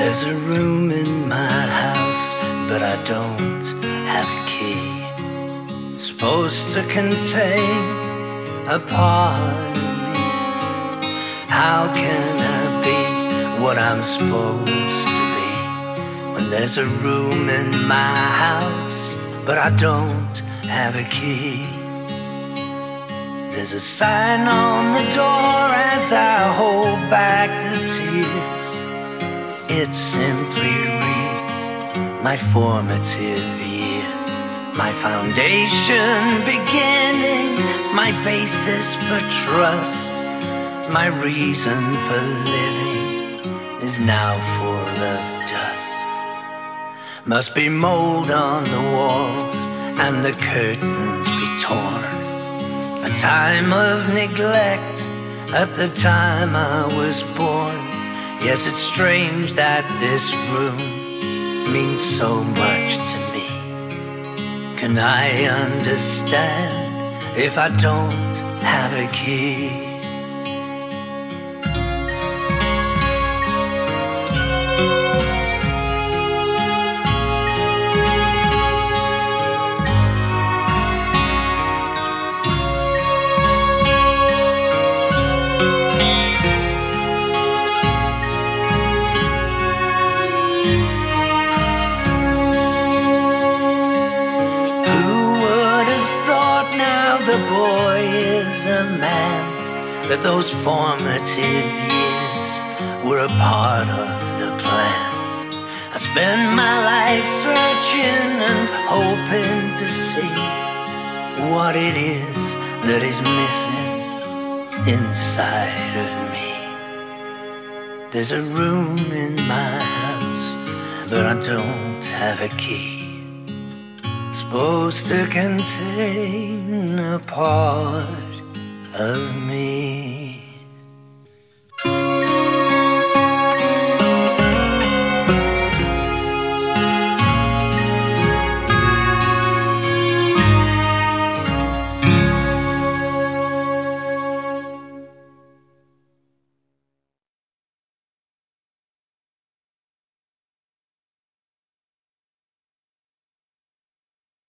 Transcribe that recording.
There's a room in my house, but I don't have a key. It's supposed to contain a part of me. How can I be what I'm supposed to be when there's a room in my house, but I don't have a key? There's a sign on the door as I hold back the tears. It simply reads my formative years, my foundation beginning, my basis for trust, my reason for living is now full of dust. Must be mold on the walls and the curtains be torn. A time of neglect at the time I was born. Yes, it's strange that this room means so much to me. Can I understand if I don't have a key? Boy is a man? That those formative years were a part of the plan. I spend my life searching and hoping to see what it is that is missing inside of me. There's a room in my house, but I don't have a key supposed to contain a part of me.